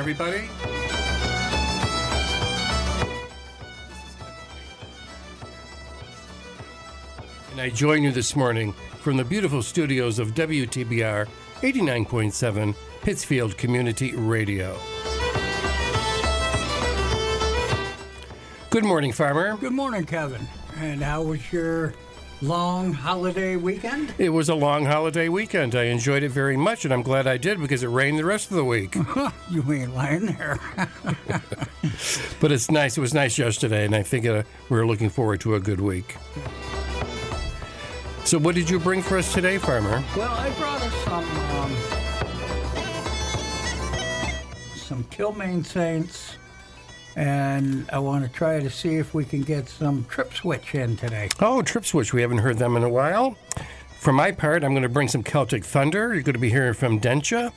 morning, everybody. And I join you this morning from the beautiful studios of WTBR 89.7 Pittsfield Community Radio. Good morning, Farmer. Good morning, Kevin. And how was your long holiday weekend? It was a long holiday weekend. I enjoyed it very much, and I'm glad I did because it rained the rest of the week. you ain't lying there. but it's nice. It was nice yesterday, and I think uh, we're looking forward to a good week. So, what did you bring for us today, Farmer? Well, I brought us some um, some Kilmaine Saints and I want to try to see if we can get some Trip Switch in today. Oh, Trip Switch. We haven't heard them in a while. For my part, I'm going to bring some Celtic Thunder. You're going to be hearing from Dencha,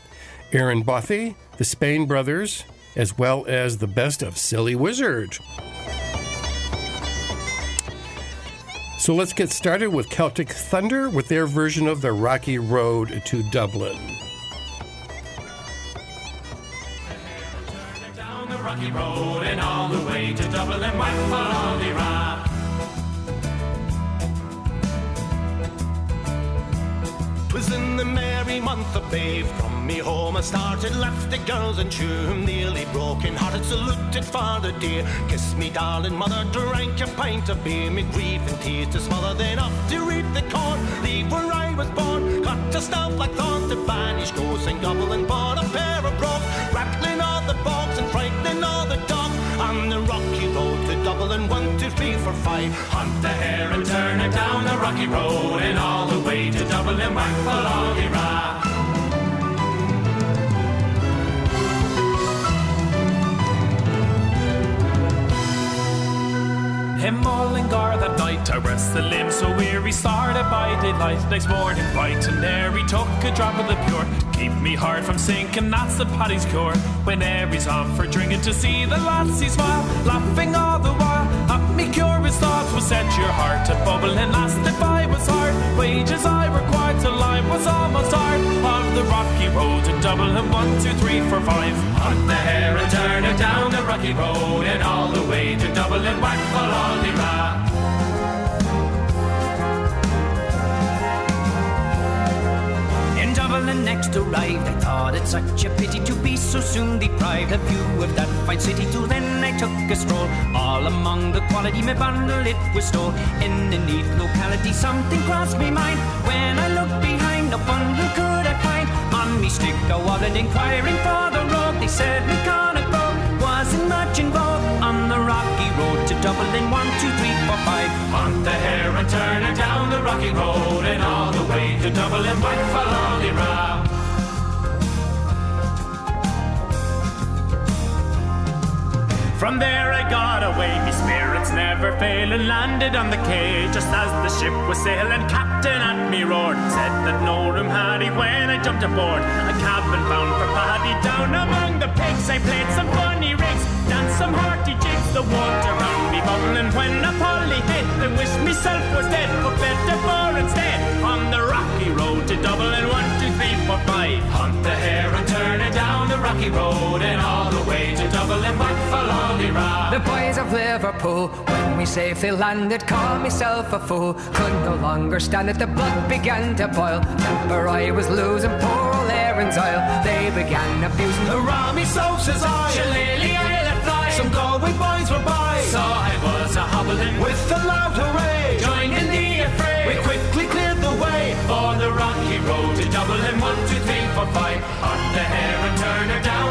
Aaron Buffy, the Spain Brothers, as well as the best of Silly Wizard. So let's get started with Celtic Thunder with their version of the Rocky Road to Dublin. Rocky road and all the way to Dublin, for Ra. Twas in the merry month of May From me home I started, left the girls in tune. Nearly broken hearted, saluted father dear. Kiss me darling mother, drank a pint of beer. Me grief and tears to smother, then off to reap the corn. Leave where I was born, cut to stump like thorn To banish ghosts and gobble and bought a pair of brogues. Rattling all the bogs and frightening all the dogs. On the rocky road to Dublin, one, two, three, four, five. Hunt the hare and turn it down the rocky road. And all the way to Dublin, whack for Loggy Ra Him Mullingar that night I rest the limb. So weary started by daylight. Next morning bright and he took a drop of the pure. Keep me heart from sinking that's the paddy's cure. When he's on for drinking to see the lassie smile. Laughing all the while at me curious thoughts will set your heart to bubble and last if I was hard wages I required to line was almost hard. On the rocky road to Dublin one two three four five. On the hair and turn it down the rocky road and all the way to Dublin whack for all in Dublin next arrived I thought it such a pity to be so soon deprived of view of that fine city till then I took a stroll. All among the quality my bundle it was stole in a neat locality something crossed me mind. When I looked behind no bundle could I find. On me stick a wallet inquiring for the road. They said go wasn't much involved. On the rocky road to Dublin one two three on the hair and turn it down the rocky road and all the way to Dublin for Lolly From there I got away. Me spirits never fail and landed on the quay just as the ship was sailing captain at me roared said that no room had he when I jumped aboard. A cabin bound for Paddy down among the pigs. I played some funny rigs danced some hearty jigs the water around me bubbling when a poly hit and wished myself was dead but better for instead. On the rocky road to Dublin one two three four five. Hunt the hare and turn it down the rocky road and all the way to Dublin back for long The boys of Liverpool when we safely landed call myself a fool. Could no longer stand it the blood began to boil. Temper I was losing poor Aaron's oil they began abusing the Rami so says I Shillelagh I some Galway boys were by saw I was a hobbling. With a loud hooray. Joined in the affray. We quickly cleared the way. For the rocky road to Dublin one two three four five. On the hair and turn her down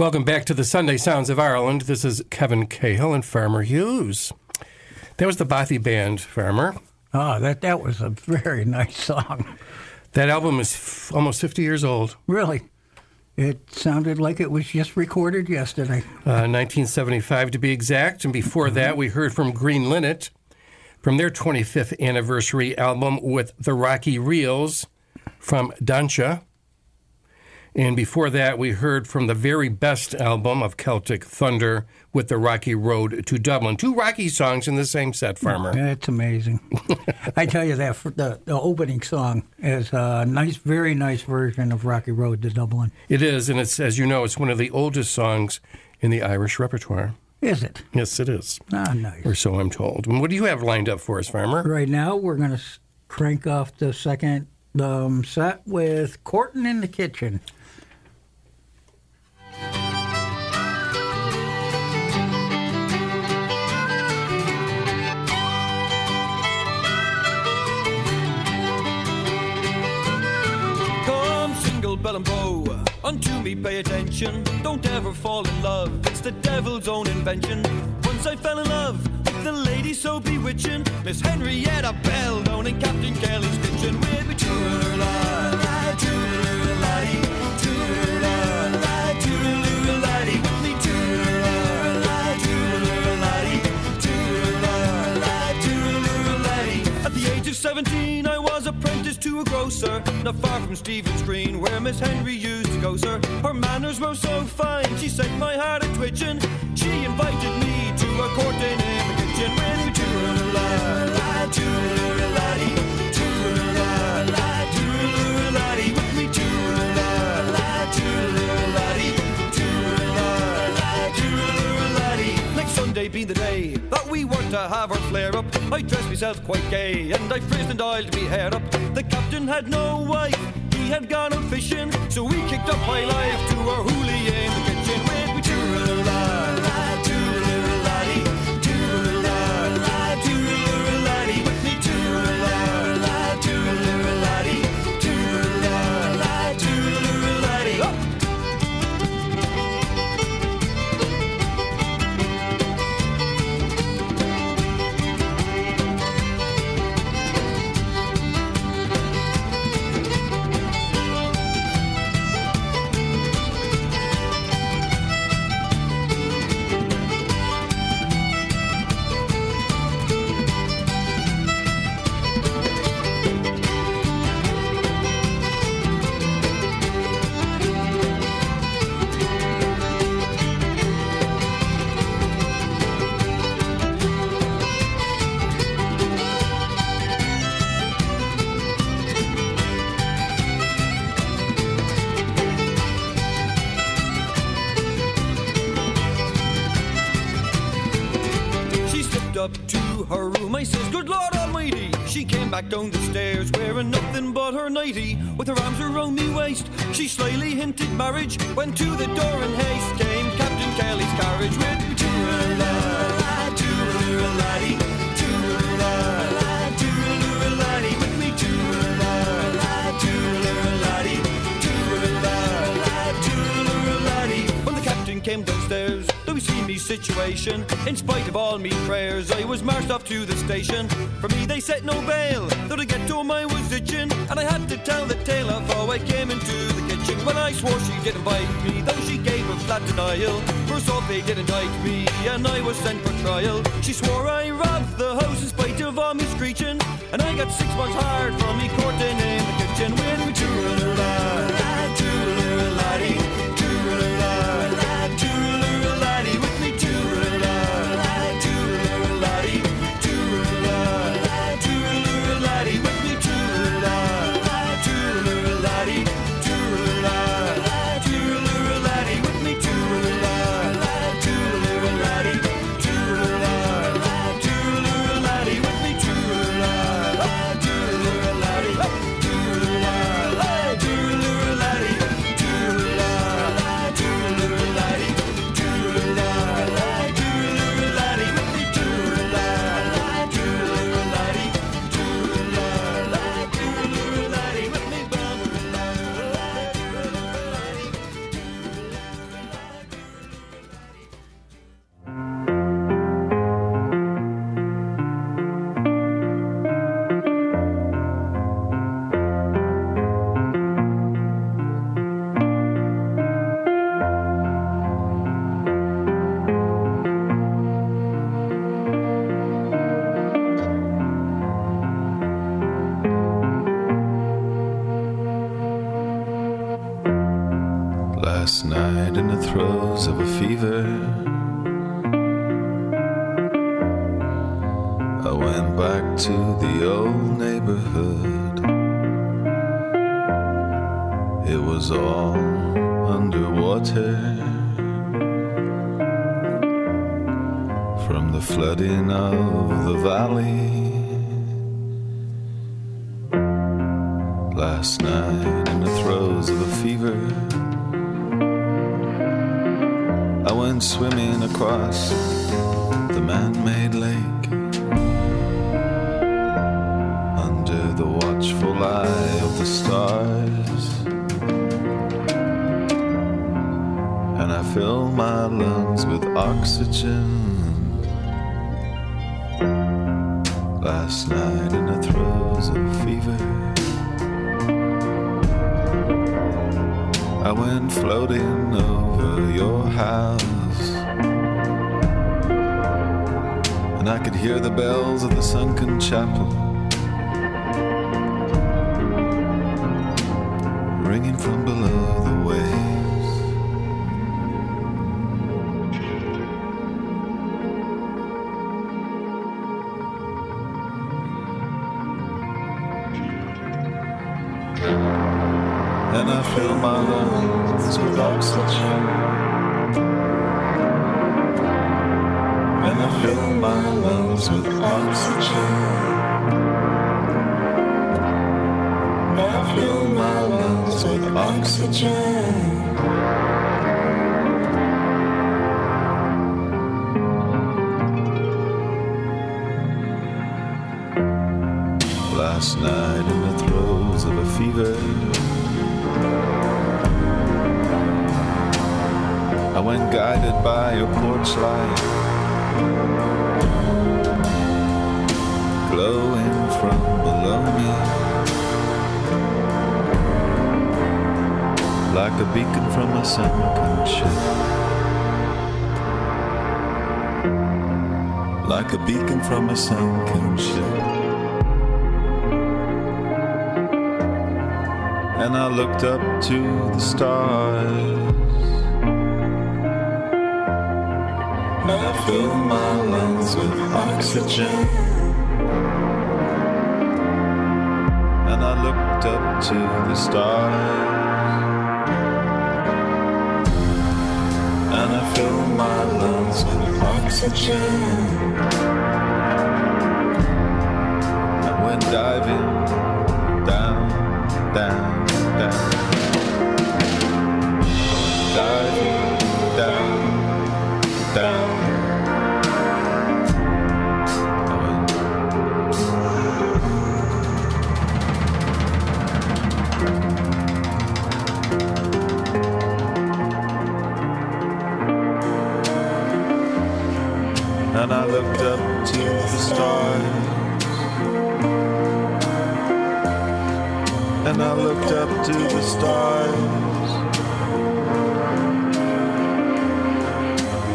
Welcome back to the Sunday Sounds of Ireland. This is Kevin Cahill and Farmer Hughes. That was the Bothy Band, Farmer. Oh, that that was a very nice song. That album is f- almost 50 years old, Really, it sounded like it was just recorded yesterday. uh, 1975 to be exact. And before that, we heard from Green Linnet from their 25th anniversary album with the Rocky Reels from Dancha. And before that, we heard from the very best album of Celtic Thunder with the Rocky Road to Dublin. Two Rocky songs in the same set, Farmer. That's amazing. I tell you that the the opening song is a nice, very nice version of Rocky Road to Dublin. It is, and it's as you know, it's one of the oldest songs in the Irish repertoire. Is it? Yes, it is. Ah, nice. Or so I'm told. And what do you have lined up for us, Farmer? Right now, we're going to crank off the second um, set with Courtin' in the Kitchen. Unto me pay attention. Don't ever fall in love, it's the devil's own invention. Once I fell in love with the lady so bewitching, Miss Henrietta Bell in Captain Kelly's kitchen. Toodle-la-la, toodle-la-la-dee. With me. At the age of 17, I was apprenticed to a grocer, not far from Stephen's Green, where Miss Henry used to go, sir. Her manners were so fine, she set my heart a twitching. She invited me to a courting in the kitchen toodle-la-la, toodle-la-la-dee, toodle-la-la, toodle-la-la-dee, with me toodle-la-la-dee. Next Sunday being the day that we were to have our flare up, I dressed myself quite gay and I frizzed and oiled me hair up. The captain had no wife, he had gone out fishing, so we kicked up high life to our hoolie back down the stairs wearing nothing but her nightie. With her arms around me waist, she slyly hinted marriage. Went to the door in haste. Came Captain Kelly's carriage with. Toodle-la-la, toodle-la-la-dee, toodle-la-la, toodle-la-la-dee, with me. Toodle-la-la, toodle-la-la-dee, toodle-la-la, toodle-la-la-dee. When the captain came downstairs, situation, in spite of all me prayers, I was marched off to the station. Me, they set no bail, though to get home I was itching, and I had to tell the tale of how I came into the kitchen. When I swore she didn't bite me, though she gave a flat denial. For assault they did indict me, and I was sent for trial. She swore I robbed the house in spite of all me screeching, and I got six months hard from me courting in the kitchen. With me toodle-la, And I fill my lungs with oxygen. Oxygen. A beacon from a sunken ship, like a beacon from a sunken ship. And I looked up to the stars. And I fill my lungs with oxygen. And I looked up to the stars. With looked up to the stars. And I looked up to the stars.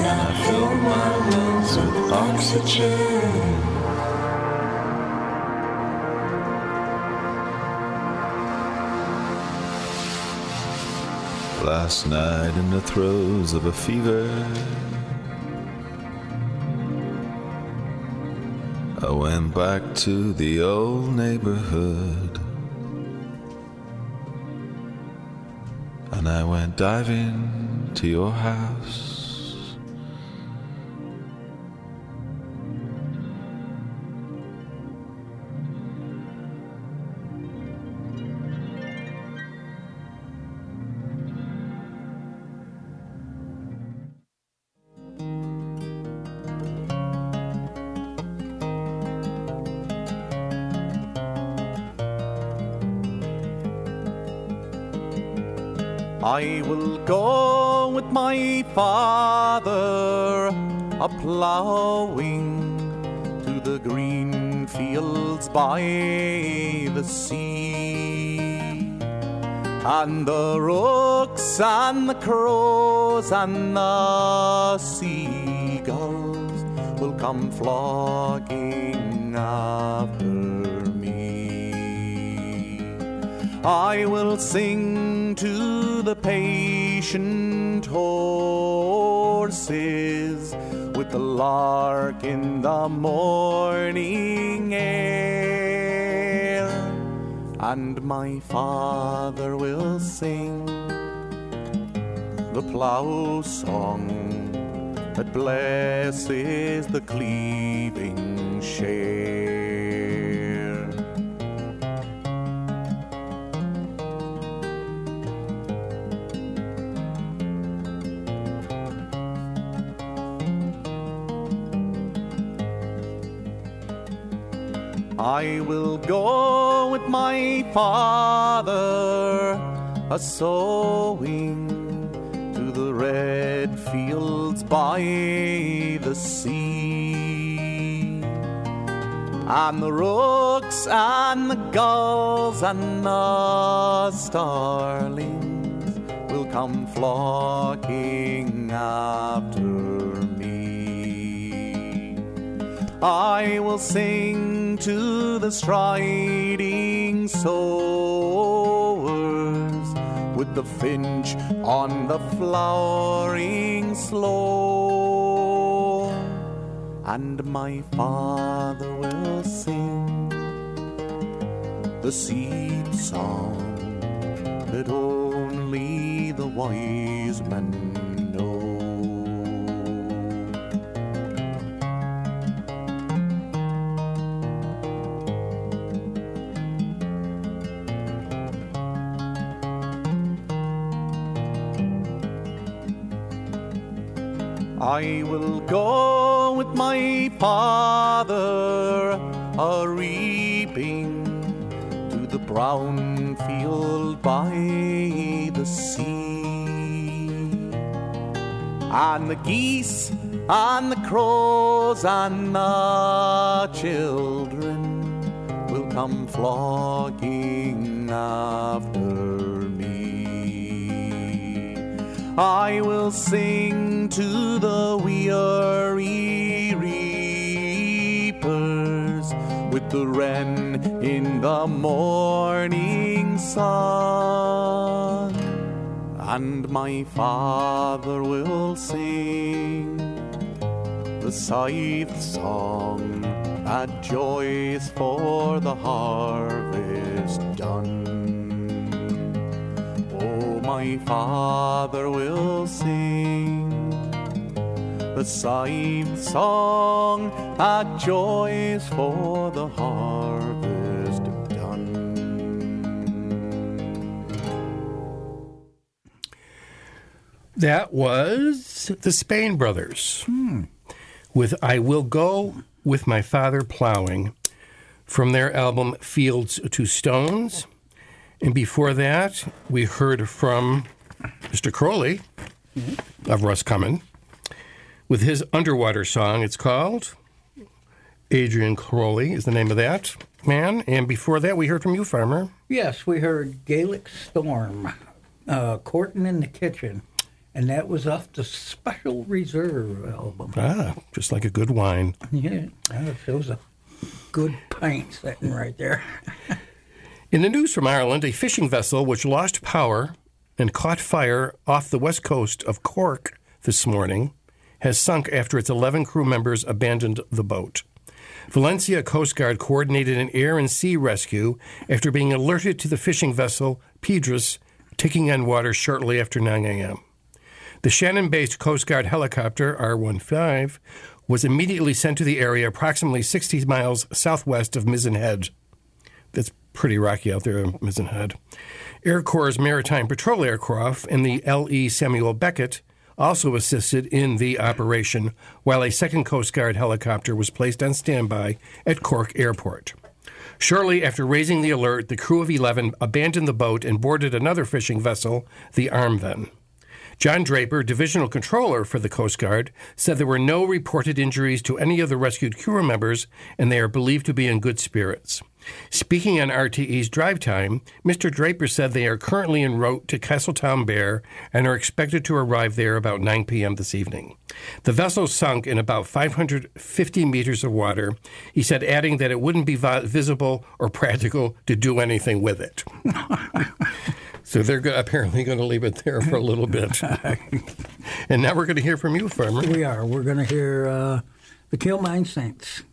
And I filled my lungs with oxygen. Last night in the throes of a fever. Back to the old neighborhood. And I went diving to your house. Father a ploughing to the green fields by the sea. And the rooks and the crows and the seagulls will come flocking after me. I will sing to the patient horses with the lark in the morning air. And my father will sing the plough song, that blesses the cleaving share. I will go with my father a sowing to the red fields by the sea. And the rooks and the gulls and the starlings will come flocking after me. I will sing to the striding sowers with the finch on the flowering sloe. And my father will sing the seed song that only the wise men I will go with my father a reaping to the brown field by the sea. And the geese and the crows and the children will come flocking after I will sing to the weary reapers with the wren in the morning sun. And my father will sing the scythe song that joys for the harvest done. My father will sing the scythe song that joys for the harvest done. That was the Spain Brothers hmm. with I Will Go with My Father Plowing from their album Fields to Stones. And before that, we heard from Mr. Crowley of Roscommon with his underwater song. It's called Adrian Crowley is the name of that man. And before that, we heard from you, Farmer. Yes, we heard Gaelic Storm, uh, Courtin' in the Kitchen, and that was off the Special Reserve album. Ah, just like a good wine. Yeah, that was a good pint sitting right there. In the news from Ireland, a fishing vessel which lost power and caught fire off the west coast of Cork this morning has sunk after its 11 crew members abandoned the boat. Valencia Coast Guard coordinated an air and sea rescue after being alerted to the fishing vessel Pedras taking on water shortly after 9 a.m. The Shannon based Coast Guard helicopter R 15 was immediately sent to the area approximately 60 miles southwest of Mizen Head. That's pretty rocky out there, Mizen Head. Air Corps' Maritime Patrol Aircraft and the L.E. Samuel Beckett also assisted in the operation, while a second Coast Guard helicopter was placed on standby at Cork Airport. Shortly after raising the alert, the crew of 11 abandoned the boat and boarded another fishing vessel, the Armven. John Draper, divisional controller for the Coast Guard, said there were no reported injuries to any of the rescued crew members and they are believed to be in good spirits. Speaking on RTE's drive time, Mr. Draper said they are currently en route to Castletown Bere and are expected to arrive there about 9 p.m. this evening. The vessel sunk in about 550 meters of water, he said, adding that it wouldn't be visible or practical to do anything with it. So they're go- apparently going to leave it there for a little bit. and now we're going to hear from you, Farmer. We are. We're going to hear uh, the Kilmaine Saints.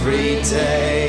Every day.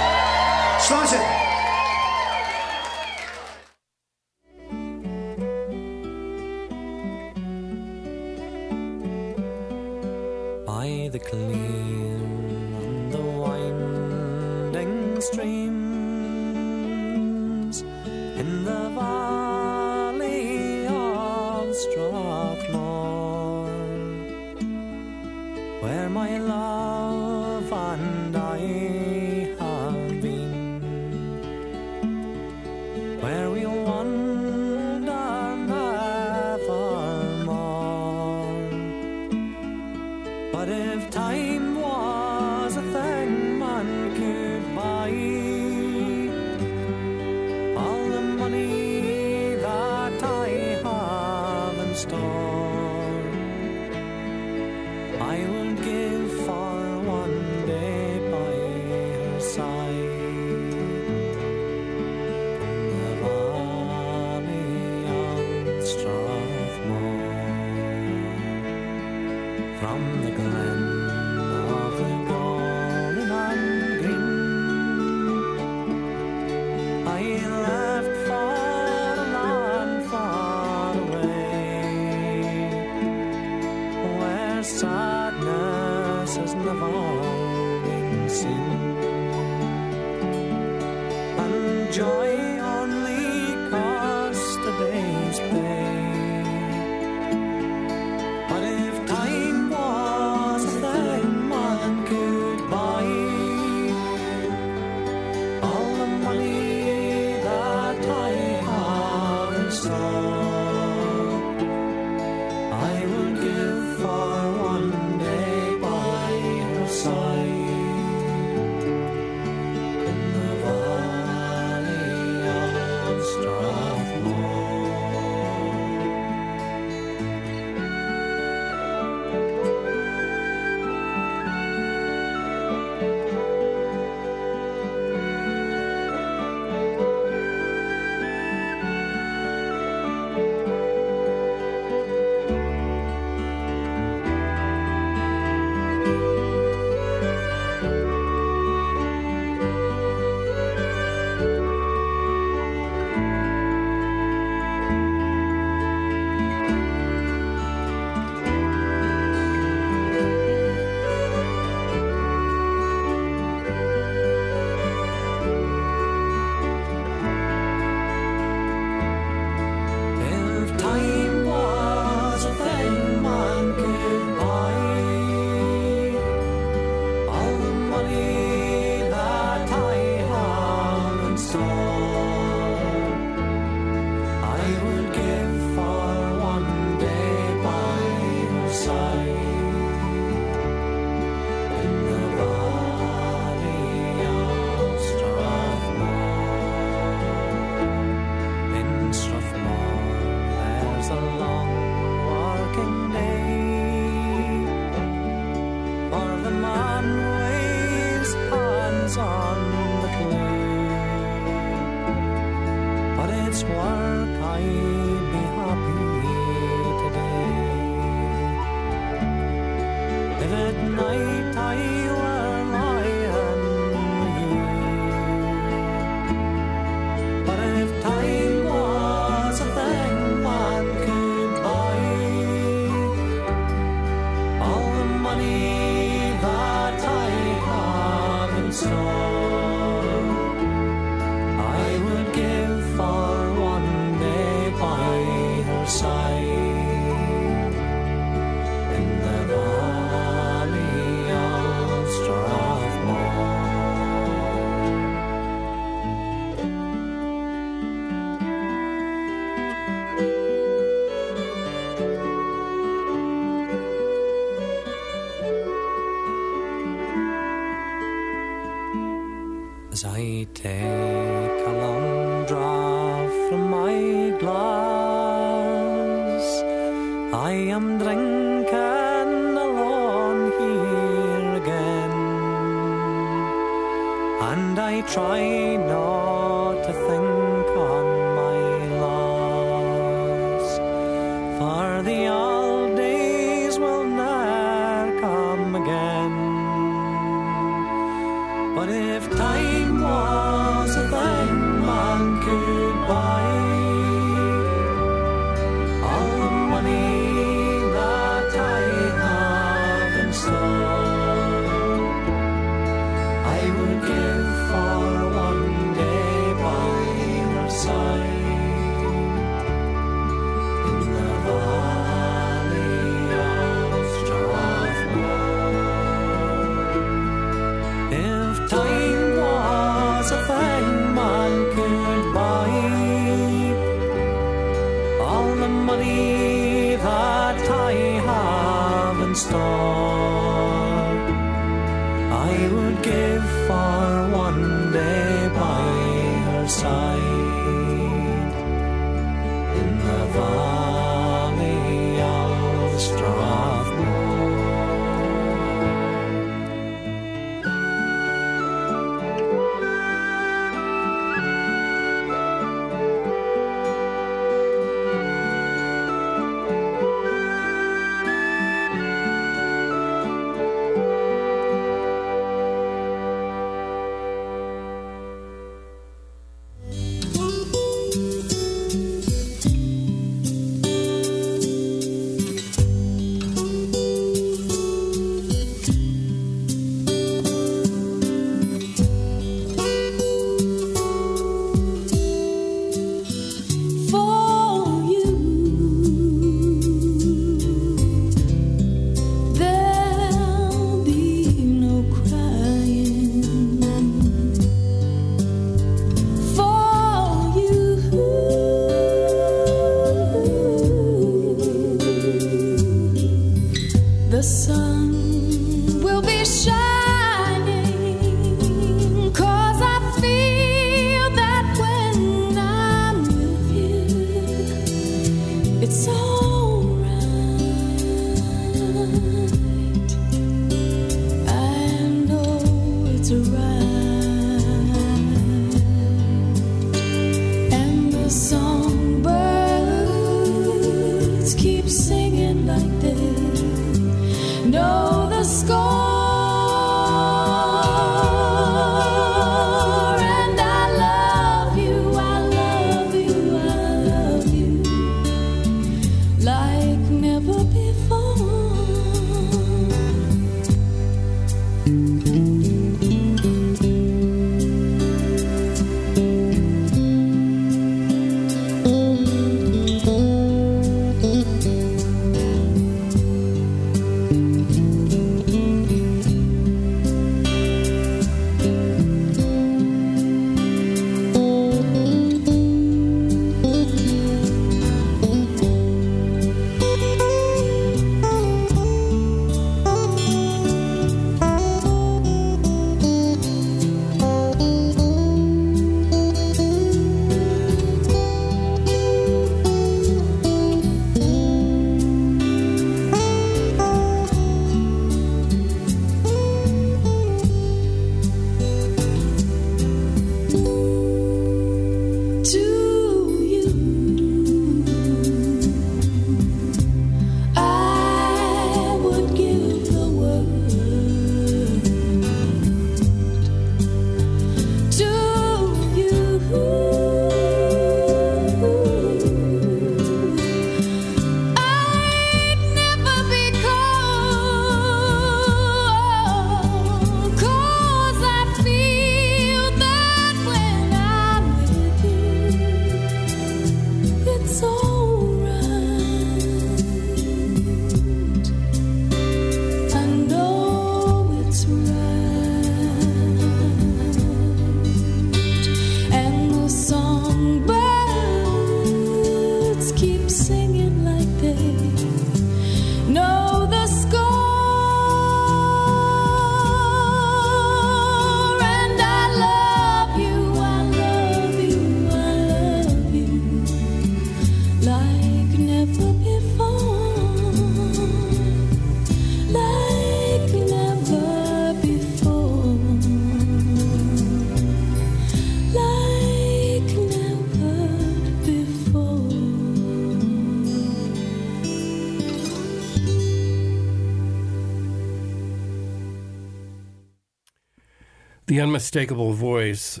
The unmistakable voice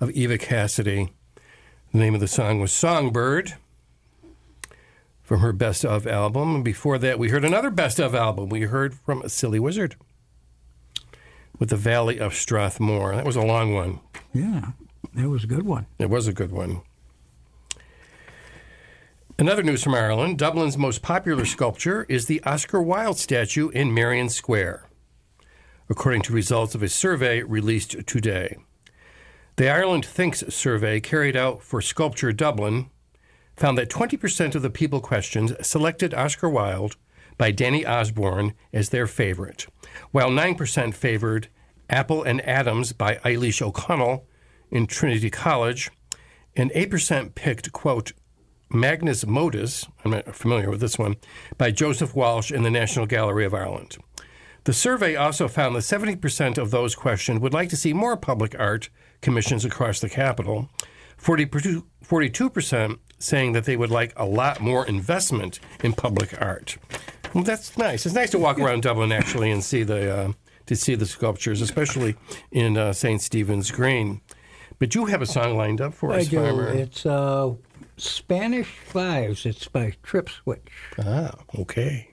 of Eva Cassidy. The name of the song was Songbird from her Best of album. And before that, we heard another Best of album. We heard from a Silly Wizard with the Valley of Strathmore. That was a long one. Yeah, that was a good one. It was a good one. Another news from Ireland Dublin's most popular sculpture is the Oscar Wilde statue in Merrion Square, according to results of a survey released today. The Ireland Thinks survey carried out for Sculpture Dublin found that 20% of the people questioned selected Oscar Wilde by Danny Osborne as their favorite, while 9% favored Apple and Atoms by Eilis O'Connell in Trinity College, and 8% picked, quote, Magnus Modus, I'm not familiar with this one, by Joseph Walsh in the National Gallery of Ireland. The survey also found that 70% of those questioned would like to see more public art commissions across the capital, 42% saying that they would like a lot more investment in public art. Well, that's nice. It's nice to walk around Dublin actually and see the uh, to see the sculptures, especially in uh, St. Stephen's Green. But you have a song lined up for I us, do. Farmer. It's uh, Spanish Fives. It's by Trip Switch. Ah, okay.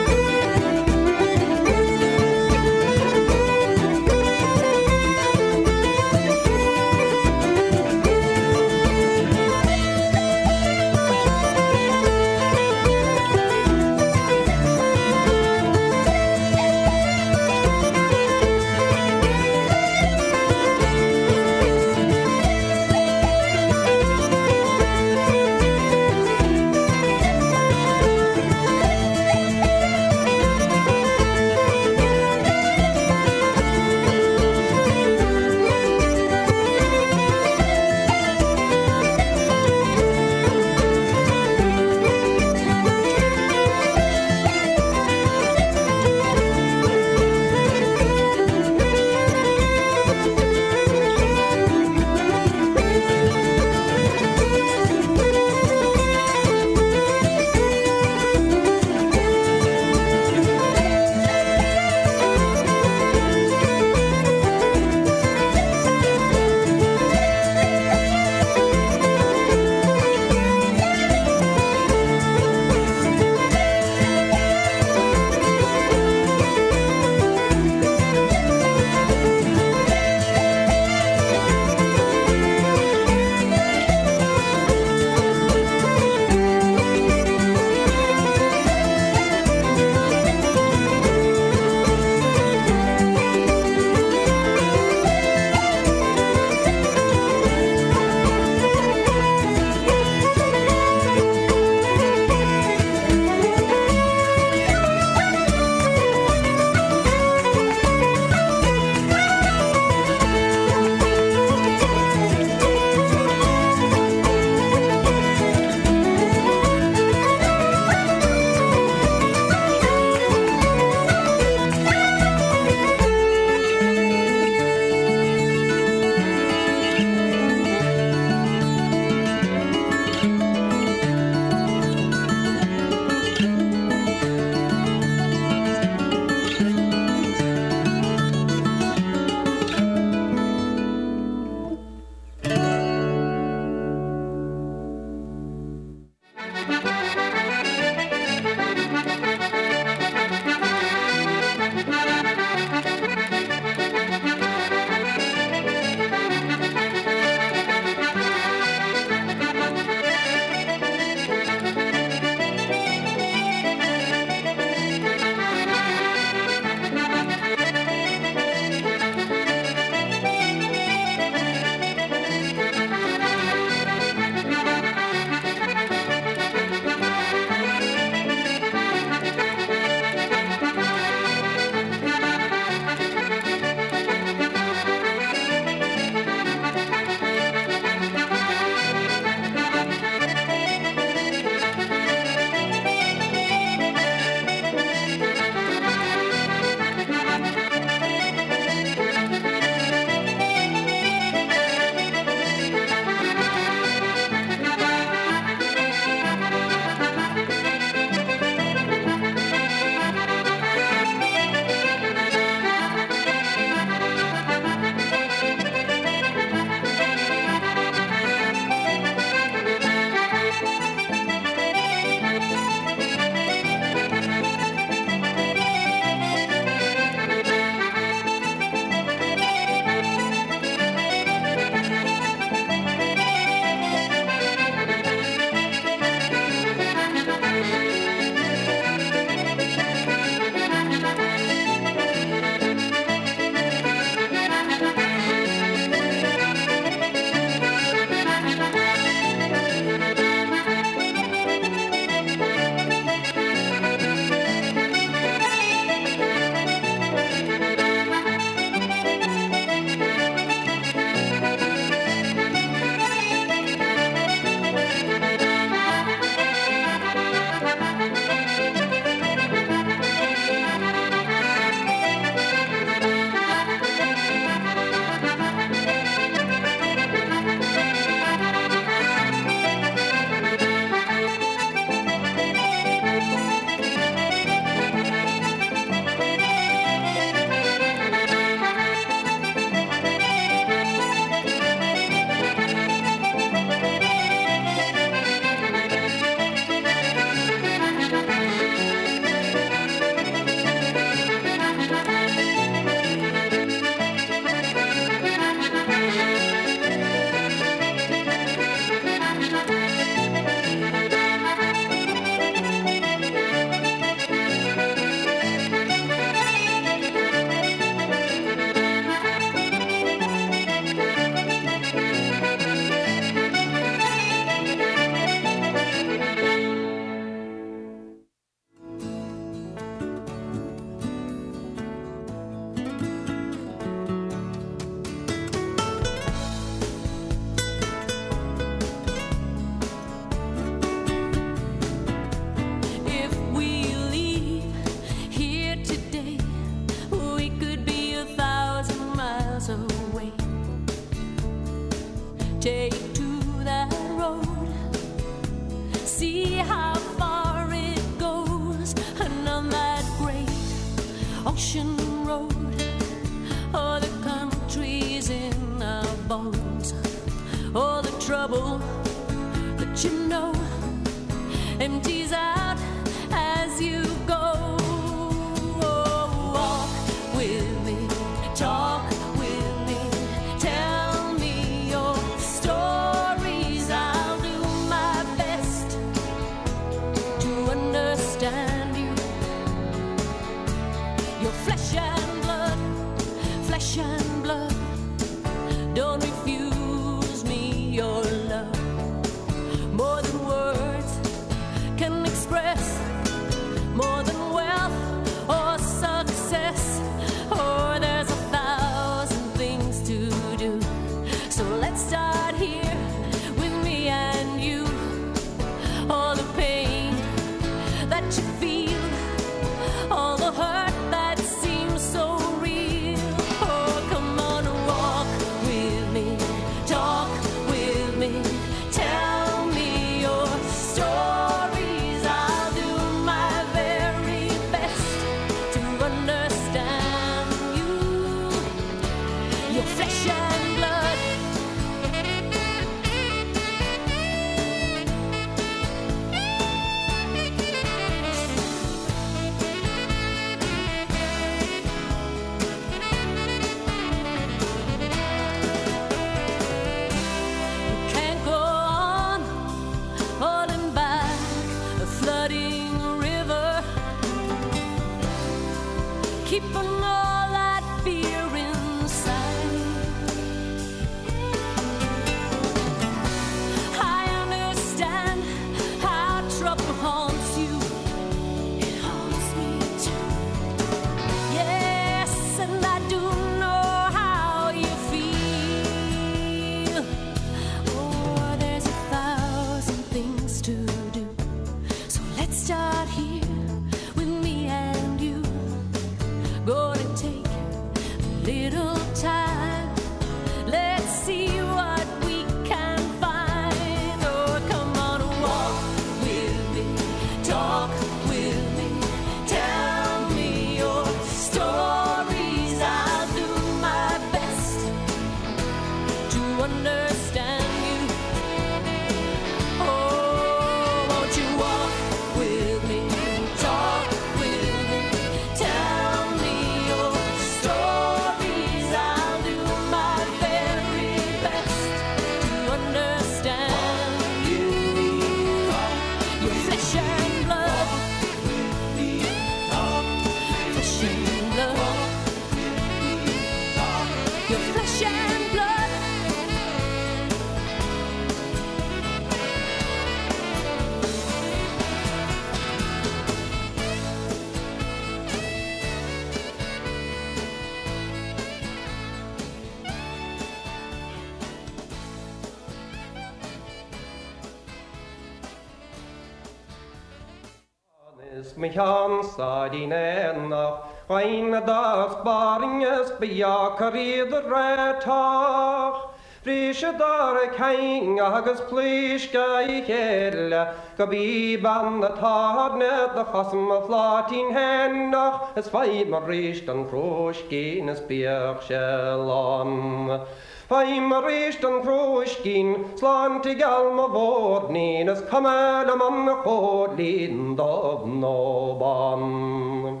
sadinenna Aina das baringes bejakarrid rätach. Ríse dar a céin agus plíisce i chéile, go bí ban na táne a chasam a flátín hennach, Is féim mar ríist an próis cínas beag se lán. Faimar ristan kroiskin, slantig alma vårdnines, kamela manna kodlind av nåban.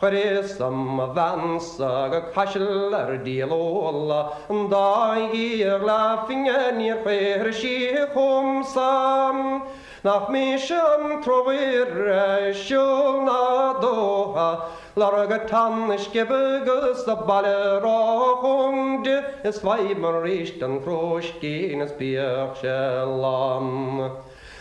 Resam vansaga kashelar dilola, daigir lafingen yer kher shihumsam. Nach misham trovirre shum, Larga tanniske bögus da ballera sjungde Svajmen risten fråskines björkällan.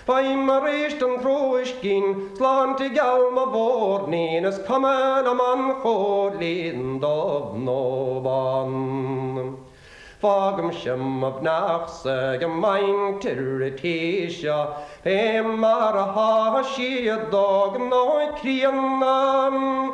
Svajmen risten fråskin slant i galma vårdnines kamela man skådlind av nåban. Fagum shem of nafsa gemain tirritisha Hemar hashi a dog no krianam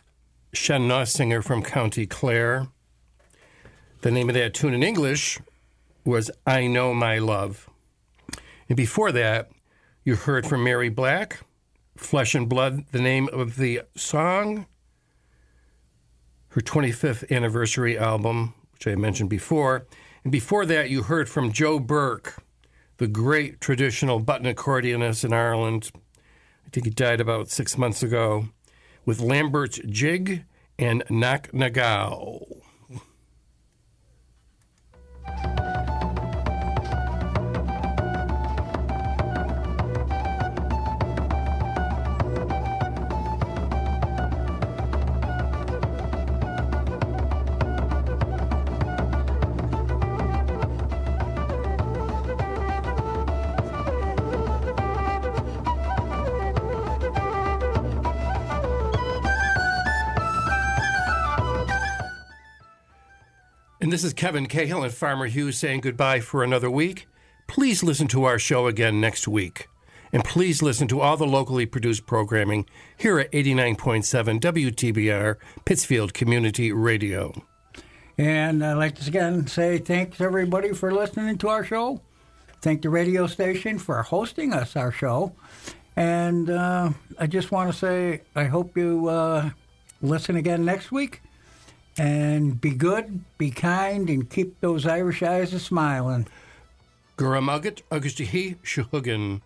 sean-nós singer from County Clare. The name of that tune in English was I Know My Love. And before that, you heard from Mary Black, Flesh and Blood, the name of the song, her 25th anniversary album, which I mentioned before. And before that, you heard from Joe Burke, the great traditional button accordionist in Ireland. I think he died about six months ago, with Lambert's Jig and Knocknagow. This is Kevin Cahill and Farmer Hughes saying goodbye for another week. Please listen to our show again next week. And please listen to all the locally produced programming here at 89.7 WTBR, Pittsfield Community Radio. And I'd like to again say thanks everybody for listening to our show. Thank the radio station for hosting us our show. And uh, I just want to say I hope you uh, listen again next week. And be good, be kind, and keep those Irish eyes a smiling. Guramagat Augusti Shuhugan.